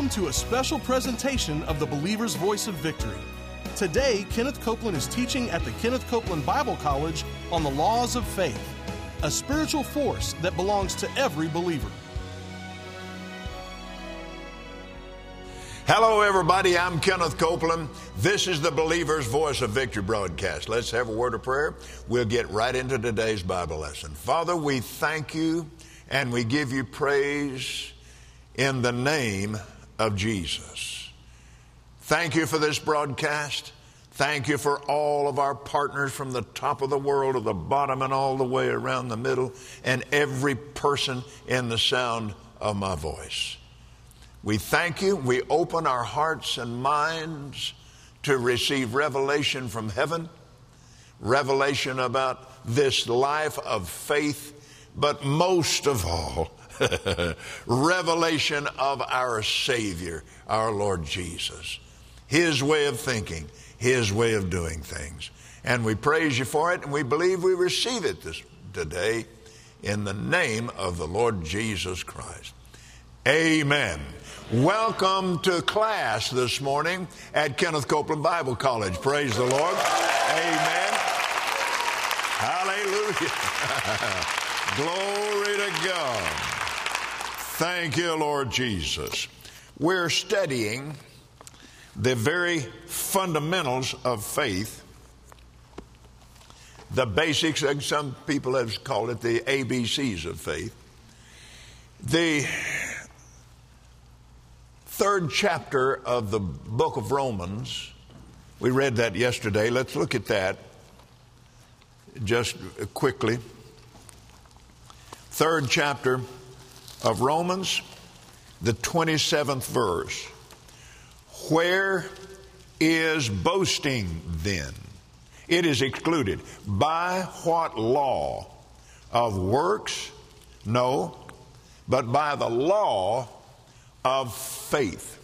Welcome to a special presentation of the Believer's Voice of Victory. Today, Kenneth Copeland is teaching at the Kenneth Copeland Bible College on the laws of faith, a spiritual force that belongs to every believer. Hello, everybody. I'm Kenneth Copeland. This is the Believer's Voice of Victory broadcast. Let's have a word of prayer. We'll get right into today's Bible lesson. Father, we thank you and we give you praise in the name of Jesus. Thank you for this broadcast. Thank you for all of our partners from the top of the world to the bottom and all the way around the middle, and every person in the sound of my voice. We thank you. We open our hearts and minds to receive revelation from heaven, revelation about this life of faith, but most of all, revelation of our Savior, our Lord Jesus, His way of thinking, His way of doing things. And we praise you for it, and we believe we receive it this, today in the name of the Lord Jesus Christ. Amen. Welcome to class this morning at Kenneth Copeland Bible College. Praise the Lord. Amen. Hallelujah. Glory to God. Thank you, Lord Jesus. We're studying the very fundamentals of faith, the basics, and some people have called it the ABCs of faith. The third chapter of the book of Romans. We read that yesterday. Let's look at that just quickly. Third chapter of Romans, the 27th verse. Where is boasting then? It is excluded. By what law? Of works? No, but by the law of faith.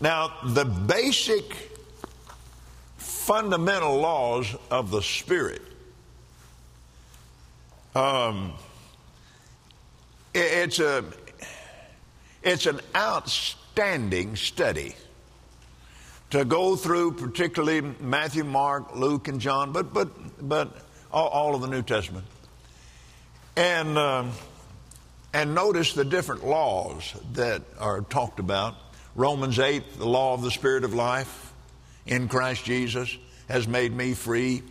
Now, the basic fundamental laws of the Spirit. Um, it's a it's an outstanding study to go through, particularly Matthew, Mark, Luke, and John, but but but all, all of the New Testament, and. Um, and notice the different laws that are talked about. Romans 8, the law of the Spirit of life in Christ Jesus has made me free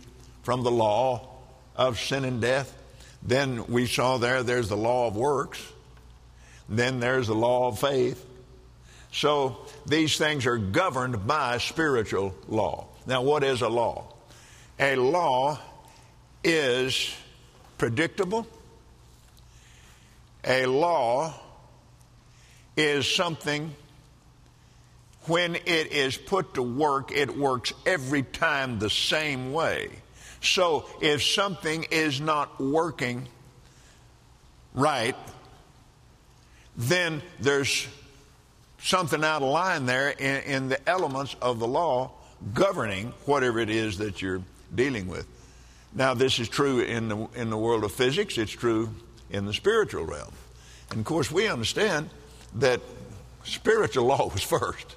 from the law of sin and death. Then we saw there, there's the law of works. Then there's the law of faith. So these things are governed by spiritual law. Now, what is a law? A law is predictable a law is something when it is put to work, it works every time the same way. So if something is not working right, then there's something out of line there in, in, the elements of the law governing whatever it is that you're dealing with. Now, this is true in the, in the world of physics, it's true in the spiritual realm. And of course, we understand that spiritual law was first.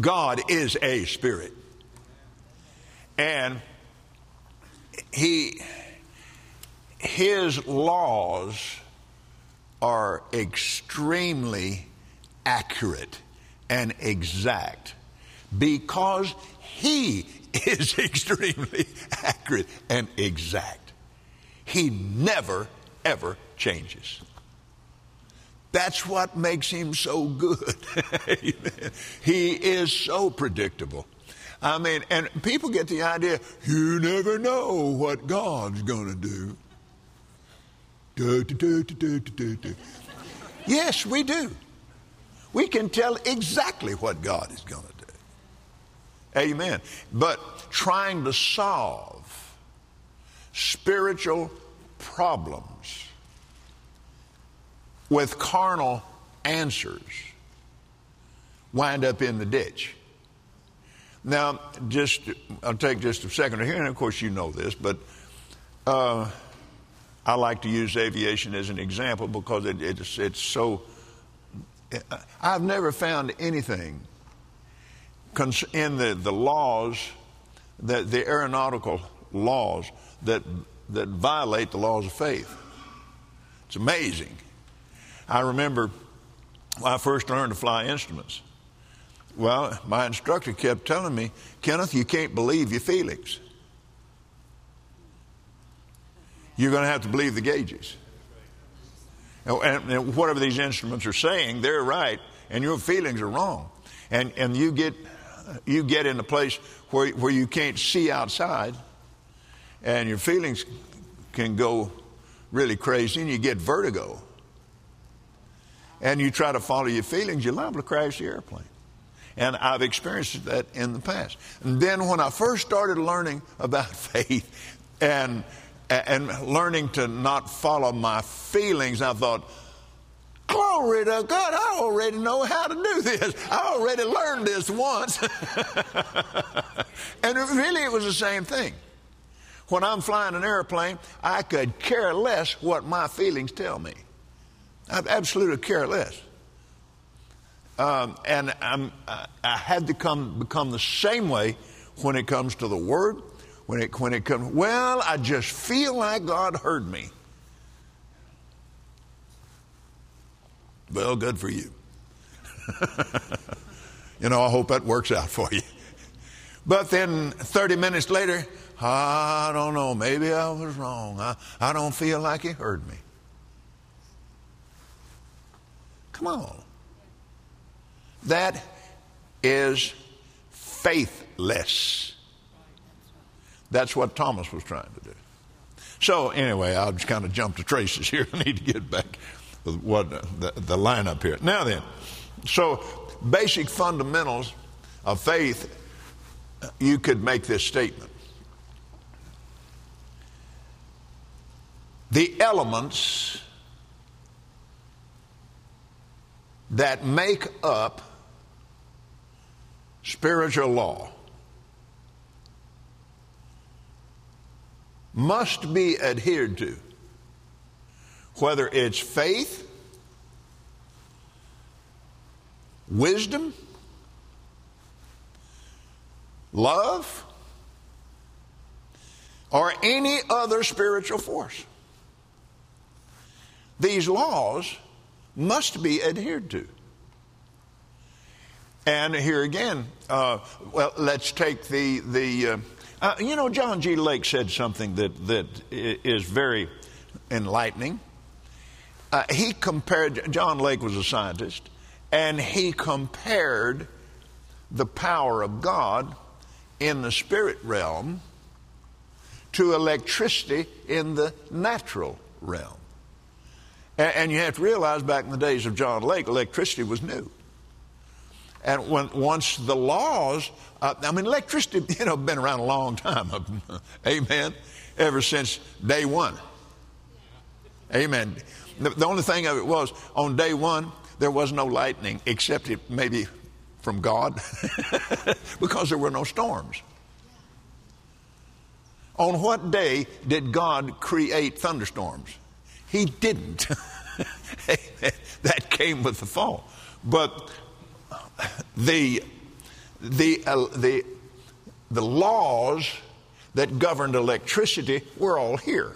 God is a spirit. And he his laws are extremely accurate and exact because he is extremely accurate and exact. He never ever changes. That's what makes him so good. he is so predictable. I mean, and people get the idea you never know what God's going to do. Yes, we do. We can tell exactly what God is going to do. Amen. But trying to solve spiritual problems with carnal answers wind up in the ditch. Now, just I'll take just a second here, and of course you know this, but uh, I like to use aviation as an example because it, it's, it's so I've never found anything in the, the laws, the, the aeronautical laws, that, that violate the laws of faith. It's amazing. I remember when I first learned to fly instruments. Well, my instructor kept telling me, Kenneth, you can't believe your feelings. You're going to have to believe the gauges. And, whatever these instruments are saying, they're right, and your feelings are wrong. And, and you, get, you get in a place where, where you can't see outside, and your feelings can go really crazy, and you get vertigo. And you try to follow your feelings, you're liable to crash the airplane. And I've experienced that in the past. And then when I first started learning about faith and and learning to not follow my feelings, I thought, Glory to God, I already know how to do this. I already learned this once. and really, it was the same thing. When I'm flying an airplane, I could care less what my feelings tell me. I absolutely care less. Um, and I'm, I had to come become the same way when it comes to the Word when it, when it comes, well, I just feel like God heard me. Well, good for you. you know, I hope that works out for you. But then 30 minutes later, I don't know, maybe I was wrong. I, I don't feel like He heard me. Come on. That is faithless. That's what Thomas was trying to do. So, anyway, I'll just kind of jump to traces here. I need to get back with what uh, the, the lineup here. Now, then, so basic fundamentals of faith, uh, you could make this statement. The elements that make up spiritual law must be adhered to, whether it's faith, wisdom, love, or any other spiritual force. These laws must be adhered to. And here again, uh, well, let's take the the uh, uh, you know, John G. Lake said something that, that is very enlightening. Uh, he compared, John Lake was a scientist, and he compared the power of God in the spirit realm to electricity in the natural realm. And, and you have to realize back in the days of John Lake, electricity was new. And when, once the laws, uh, I mean, electricity, you know, been around a long time. Amen. Ever since day one. Amen. The, the, only thing of it was on day one, there was no lightning except it maybe from God because there were no storms. On what day did God create thunderstorms? He didn't. that came with the fall. But the, the, uh, the, the laws that governed electricity were all here.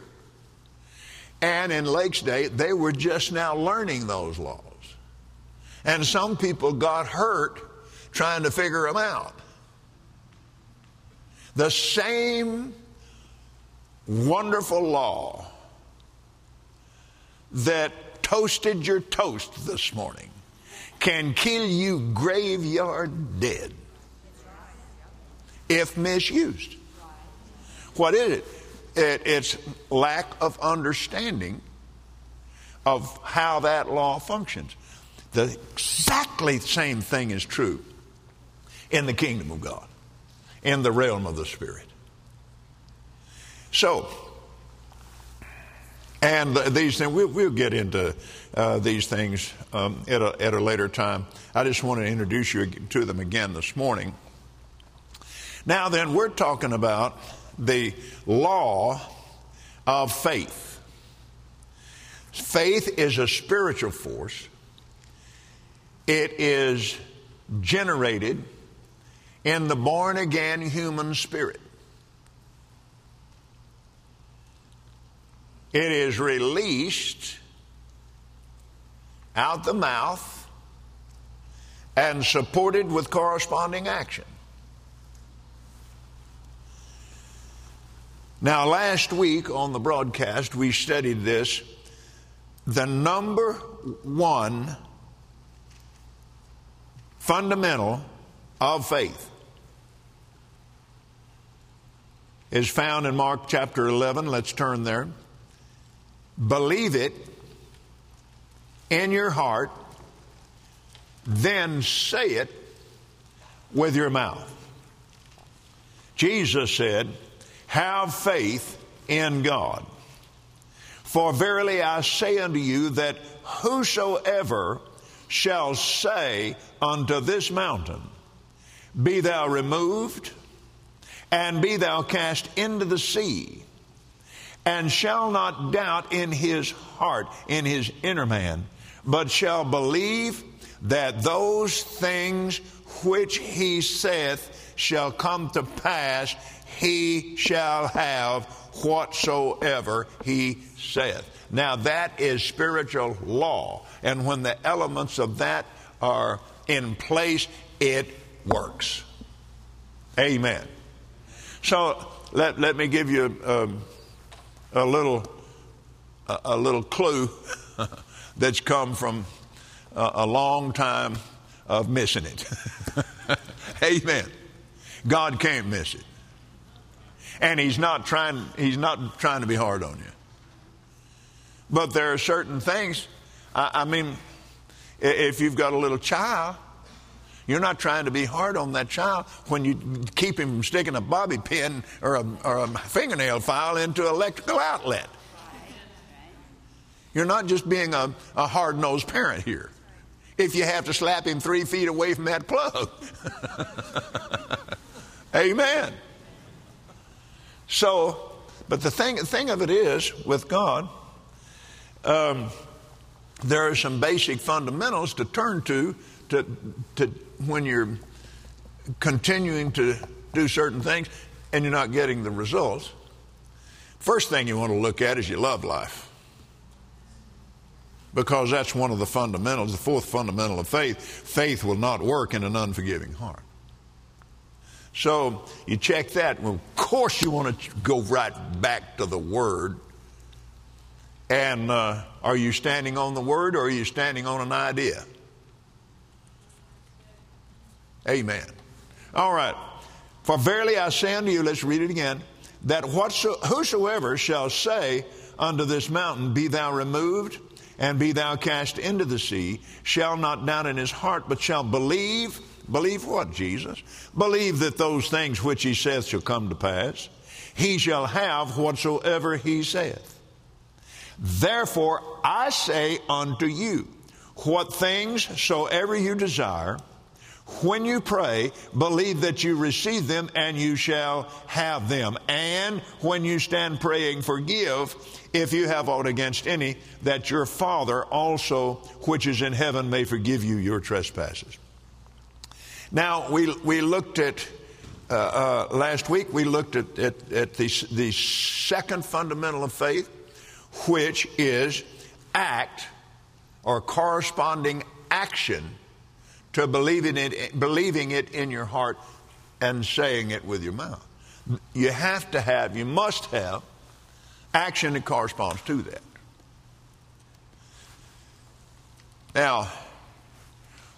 And in Lake's day, they were just now learning those laws. And some people got hurt trying to figure them out. The same wonderful law that toasted your toast this morning can kill you graveyard dead if misused. What is it? it? It's lack of understanding of how that law functions. The exactly same thing is true in the kingdom of God, in the realm of the Spirit. So, and these things, we'll, we'll get into uh, these things um, at, a, at a later time. I just want to introduce you to them again this morning. Now, then, we're talking about the law of faith. Faith is a spiritual force it is generated in the born again human spirit. It is released out the mouth and supported with corresponding action. Now, last week on the broadcast, we studied this. The number one fundamental of faith is found in Mark chapter 11. Let's turn there. Believe it in your heart, then say it with your mouth. Jesus said, Have faith in God. For verily I say unto you that whosoever shall say unto this mountain, Be thou removed, and be thou cast into the sea, and shall not doubt in his heart, in his inner man, but shall believe that those things which he saith shall come to pass, he shall have whatsoever he saith. Now that is spiritual law. And when the elements of that are in place, it works. Amen. So let, let me give you um, a little a, a little clue that's come from a, a long time of missing it. Amen. God can't miss it. And he's not trying he's not trying to be hard on you. But there are certain things I, I mean if you've got a little child you're not trying to be hard on that child when you keep him from sticking a bobby pin or a, or a fingernail file into an electrical outlet. You're not just being a, a hard nosed parent here. If you have to slap him three feet away from that plug. Amen. So, but the thing, thing of it is, with God, um, there are some basic fundamentals to turn to, to, to when you're continuing to do certain things and you're not getting the results. First thing you want to look at is your love life because that's one of the fundamentals, the fourth fundamental of faith. Faith will not work in an unforgiving heart. So you check that. Well, of course, you want to go right back to the Word. And uh, are you standing on the Word or are you standing on an idea? Amen. All right. For verily I say unto you, let's read it again, that whatso, whosoever shall say unto this mountain, Be thou removed and be thou cast into the sea, shall not doubt in his heart, but shall believe. Believe what, Jesus? Believe that those things which he saith shall come to pass. He shall have whatsoever he saith. Therefore I say unto you, what things soever you desire, when you pray, believe that you receive them and you shall have them. And when you stand praying, forgive if you have aught against any, that your Father also, which is in heaven, may forgive you your trespasses. Now, we, we looked at, uh, uh, last week, we looked at, at, at the, the second fundamental of faith, which is act or corresponding action to believing it, believing it in your heart and saying it with your mouth. You have to have, you must have action that corresponds to that. Now,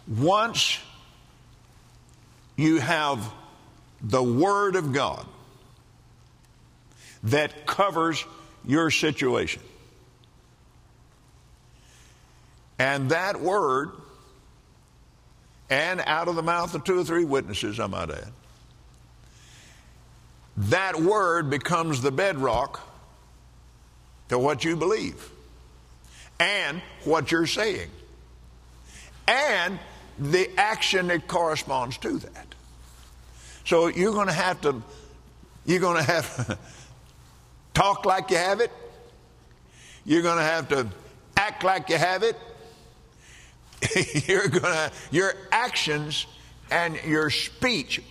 once you have the Word of God that covers your situation, and that Word and out of the mouth of two or three witnesses, I might add. That word becomes the bedrock to what you believe and what you're saying and the action that corresponds to that. So you're going to have to, you're going to have to talk like you have it. You're going to have to act like you have it you're gonna, your actions and your speech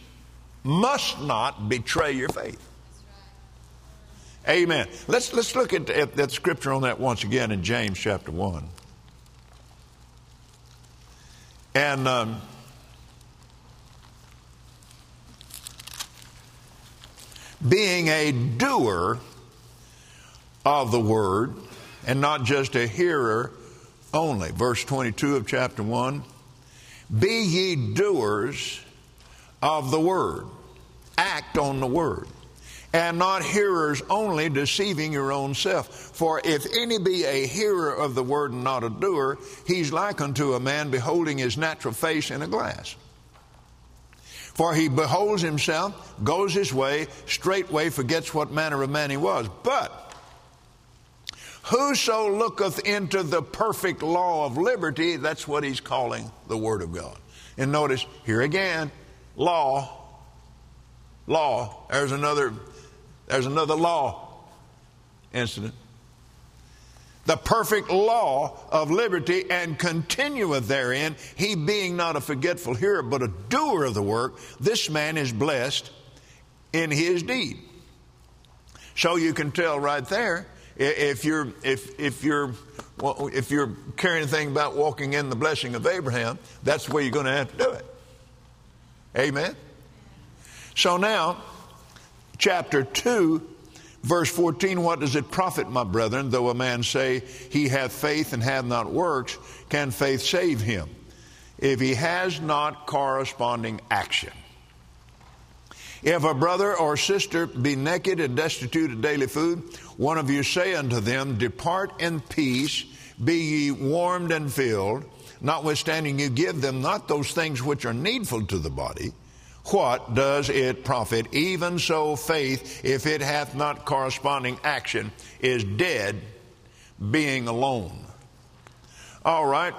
must not betray your faith. Amen. Let's, let's look at, at that scripture on that once again in James chapter 1. And um, being a doer of the word and not just a hearer only. Verse 22 of chapter 1 Be ye doers of the word, act on the word, and not hearers only, deceiving your own self. For if any be a hearer of the word and not a doer, he's like unto a man beholding his natural face in a glass. For he beholds himself, goes his way, straightway forgets what manner of man he was. But Whoso looketh into the perfect law of liberty, that's what he's calling the Word of God. And notice, here again, law, law. There's another, there's another law incident. The perfect law of liberty and continueth therein, he being not a forgetful hearer, but a doer of the work, this man is blessed in his deed. So you can tell right there if you're, if, if you're, well, if you're caring anything about walking in the blessing of Abraham, that's where you're going to have to do it. Amen? So now, chapter 2, verse 14 What does it profit, my brethren, though a man say he hath faith and have not works? Can faith save him? If he has not corresponding action. If a brother or sister be naked and destitute of daily food, one of you say unto them, Depart in peace, be ye warmed and filled, notwithstanding you give them not those things which are needful to the body. What does it profit? Even so, faith, if it hath not corresponding action, is dead, being alone. All right.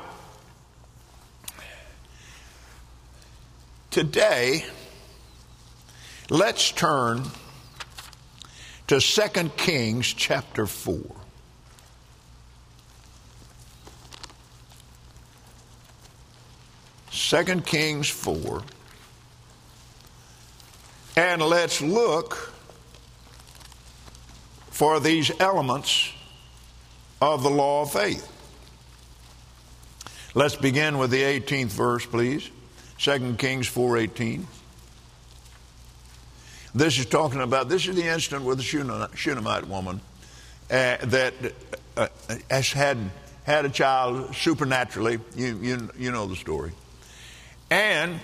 Today, Let's turn to 2 Kings chapter 4. Second Kings 4. And let's look for these elements of the law of faith. Let's begin with the 18th verse, please. 2 Kings 4:18. This is talking about, this is the incident with the Shunammite woman uh, that uh, has had, had a child supernaturally. You, you, you know the story. And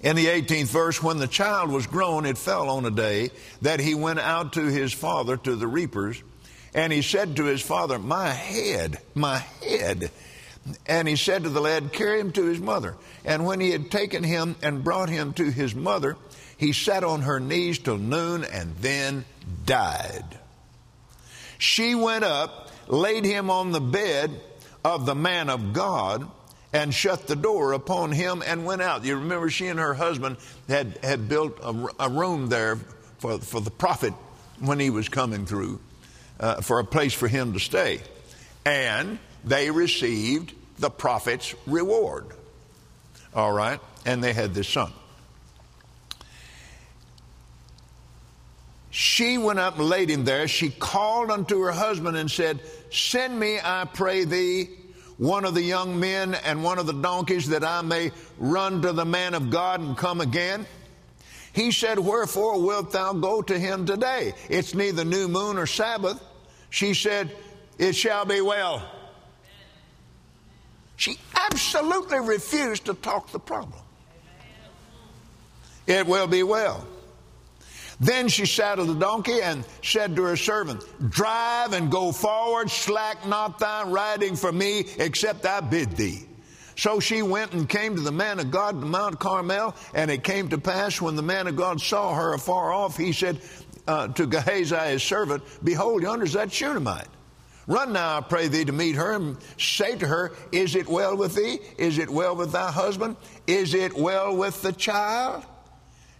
in the 18th verse, when the child was grown, it fell on a day that he went out to his father, to the reapers, and he said to his father, My head, my head. And he said to the lad, Carry him to his mother. And when he had taken him and brought him to his mother, he sat on her knees till noon and then died. She went up, laid him on the bed of the man of God, and shut the door upon him and went out. You remember she and her husband had, had built a, a room there for, for the prophet when he was coming through, uh, for a place for him to stay. And they received the prophet's reward. All right? And they had this son. She went up and laid him there. She called unto her husband and said, Send me, I pray thee, one of the young men and one of the donkeys that I may run to the man of God and come again. He said, Wherefore wilt thou go to him today? It's neither new moon or Sabbath. She said, It shall be well. She absolutely refused to talk the problem. It will be well. Then she saddled the donkey and said to her servant, Drive and go forward, slack not thy riding for me, except I bid thee. So she went and came to the man of God to Mount Carmel, and it came to pass when the man of God saw her afar off, he said uh, to Gehazi his servant, Behold, yonder is that Shunammite. Run now, I pray thee, to meet her, and say to her, Is it well with thee? Is it well with thy husband? Is it well with the child?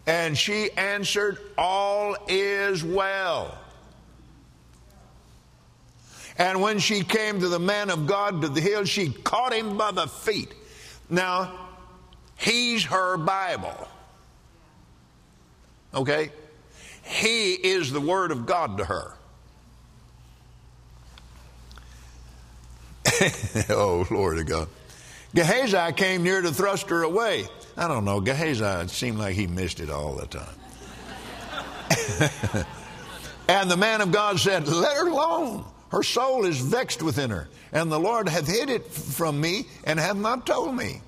And she answered, All is well. And when she came to the man of God to the hill, she caught him by the feet. Now, he's her Bible. Okay? He is the Word of God to her. oh, Lord of God. Gehazi came near to thrust her away. I don't know. Gehazi, seemed like he missed it all the time. and the man of God said, Let her alone. Her soul is vexed within her, and the Lord hath hid it from me and hath not told me.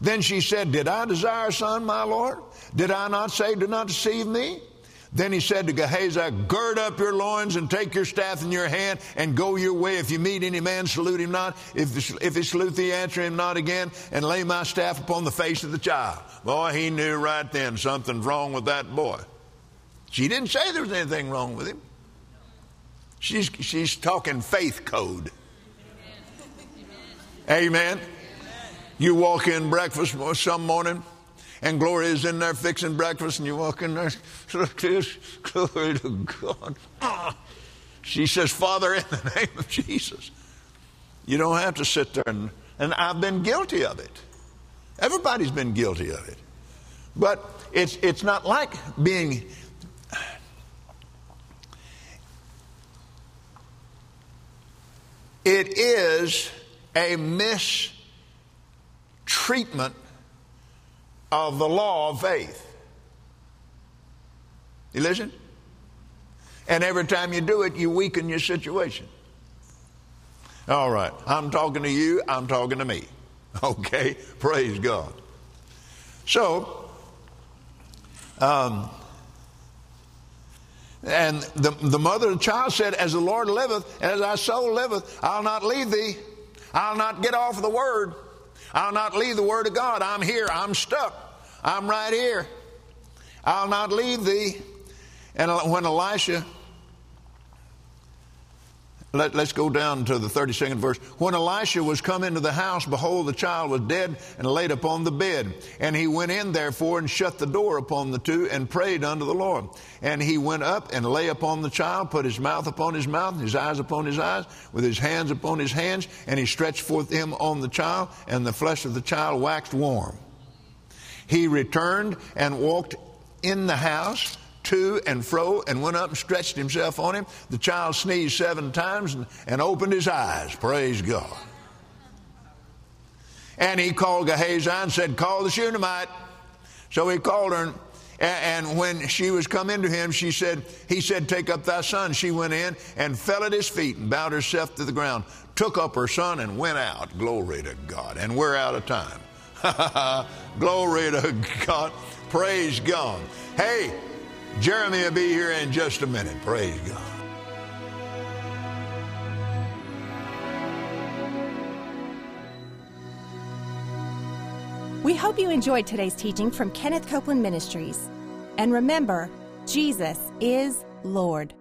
Then she said, Did I desire son, my Lord? Did I not say, Do not deceive me? Then he said to Gehazi, Gird up your loins and take your staff in your hand and go your way. If you meet any man, salute him not. If, if he salute thee, answer him not again, and lay my staff upon the face of the child. Boy, he knew right then something's wrong with that boy. She didn't say there was anything wrong with him. She's, she's talking faith code. Amen. You walk in breakfast some morning and Gloria's in there fixing breakfast, and you walk in there, look this, glory to God. Ah. She says, Father, in the name of Jesus. You don't have to sit there and, and I've been guilty of it. Everybody's been guilty of it. But it's, it's not like being. It is a mistreatment of the law of faith. You listen? And every time you do it, you weaken your situation. All right, I'm talking to you, I'm talking to me. Okay, praise God. So, um, and the, the mother of the child said, As the Lord liveth, as thy soul liveth, I'll not leave thee. I'll not get off the word. I'll not leave the word of God. I'm here. I'm stuck. I'm right here. I'll not leave thee. And when Elisha, let, us go down to the 32nd verse. When Elisha was come into the house, behold, the child was dead and laid upon the bed. And he went in therefore and shut the door upon the two and prayed unto the Lord. And he went up and lay upon the child, put his mouth upon his mouth, his eyes upon his eyes, with his hands upon his hands, and he stretched forth him on the child, and the flesh of the child waxed warm. He returned and walked in the house to and fro and went up and stretched himself on him. The child sneezed seven times and, and opened his eyes. Praise God. And he called Gehazi and said, Call the Shunammite. So he called her, and, and when she was come into him, she said, He said, Take up thy son. She went in and fell at his feet and bowed herself to the ground, took up her son and went out. Glory to God. And we're out of time. Glory to God. Praise God. Hey, Jeremy will be here in just a minute. Praise God. We hope you enjoyed today's teaching from Kenneth Copeland Ministries. And remember, Jesus is Lord.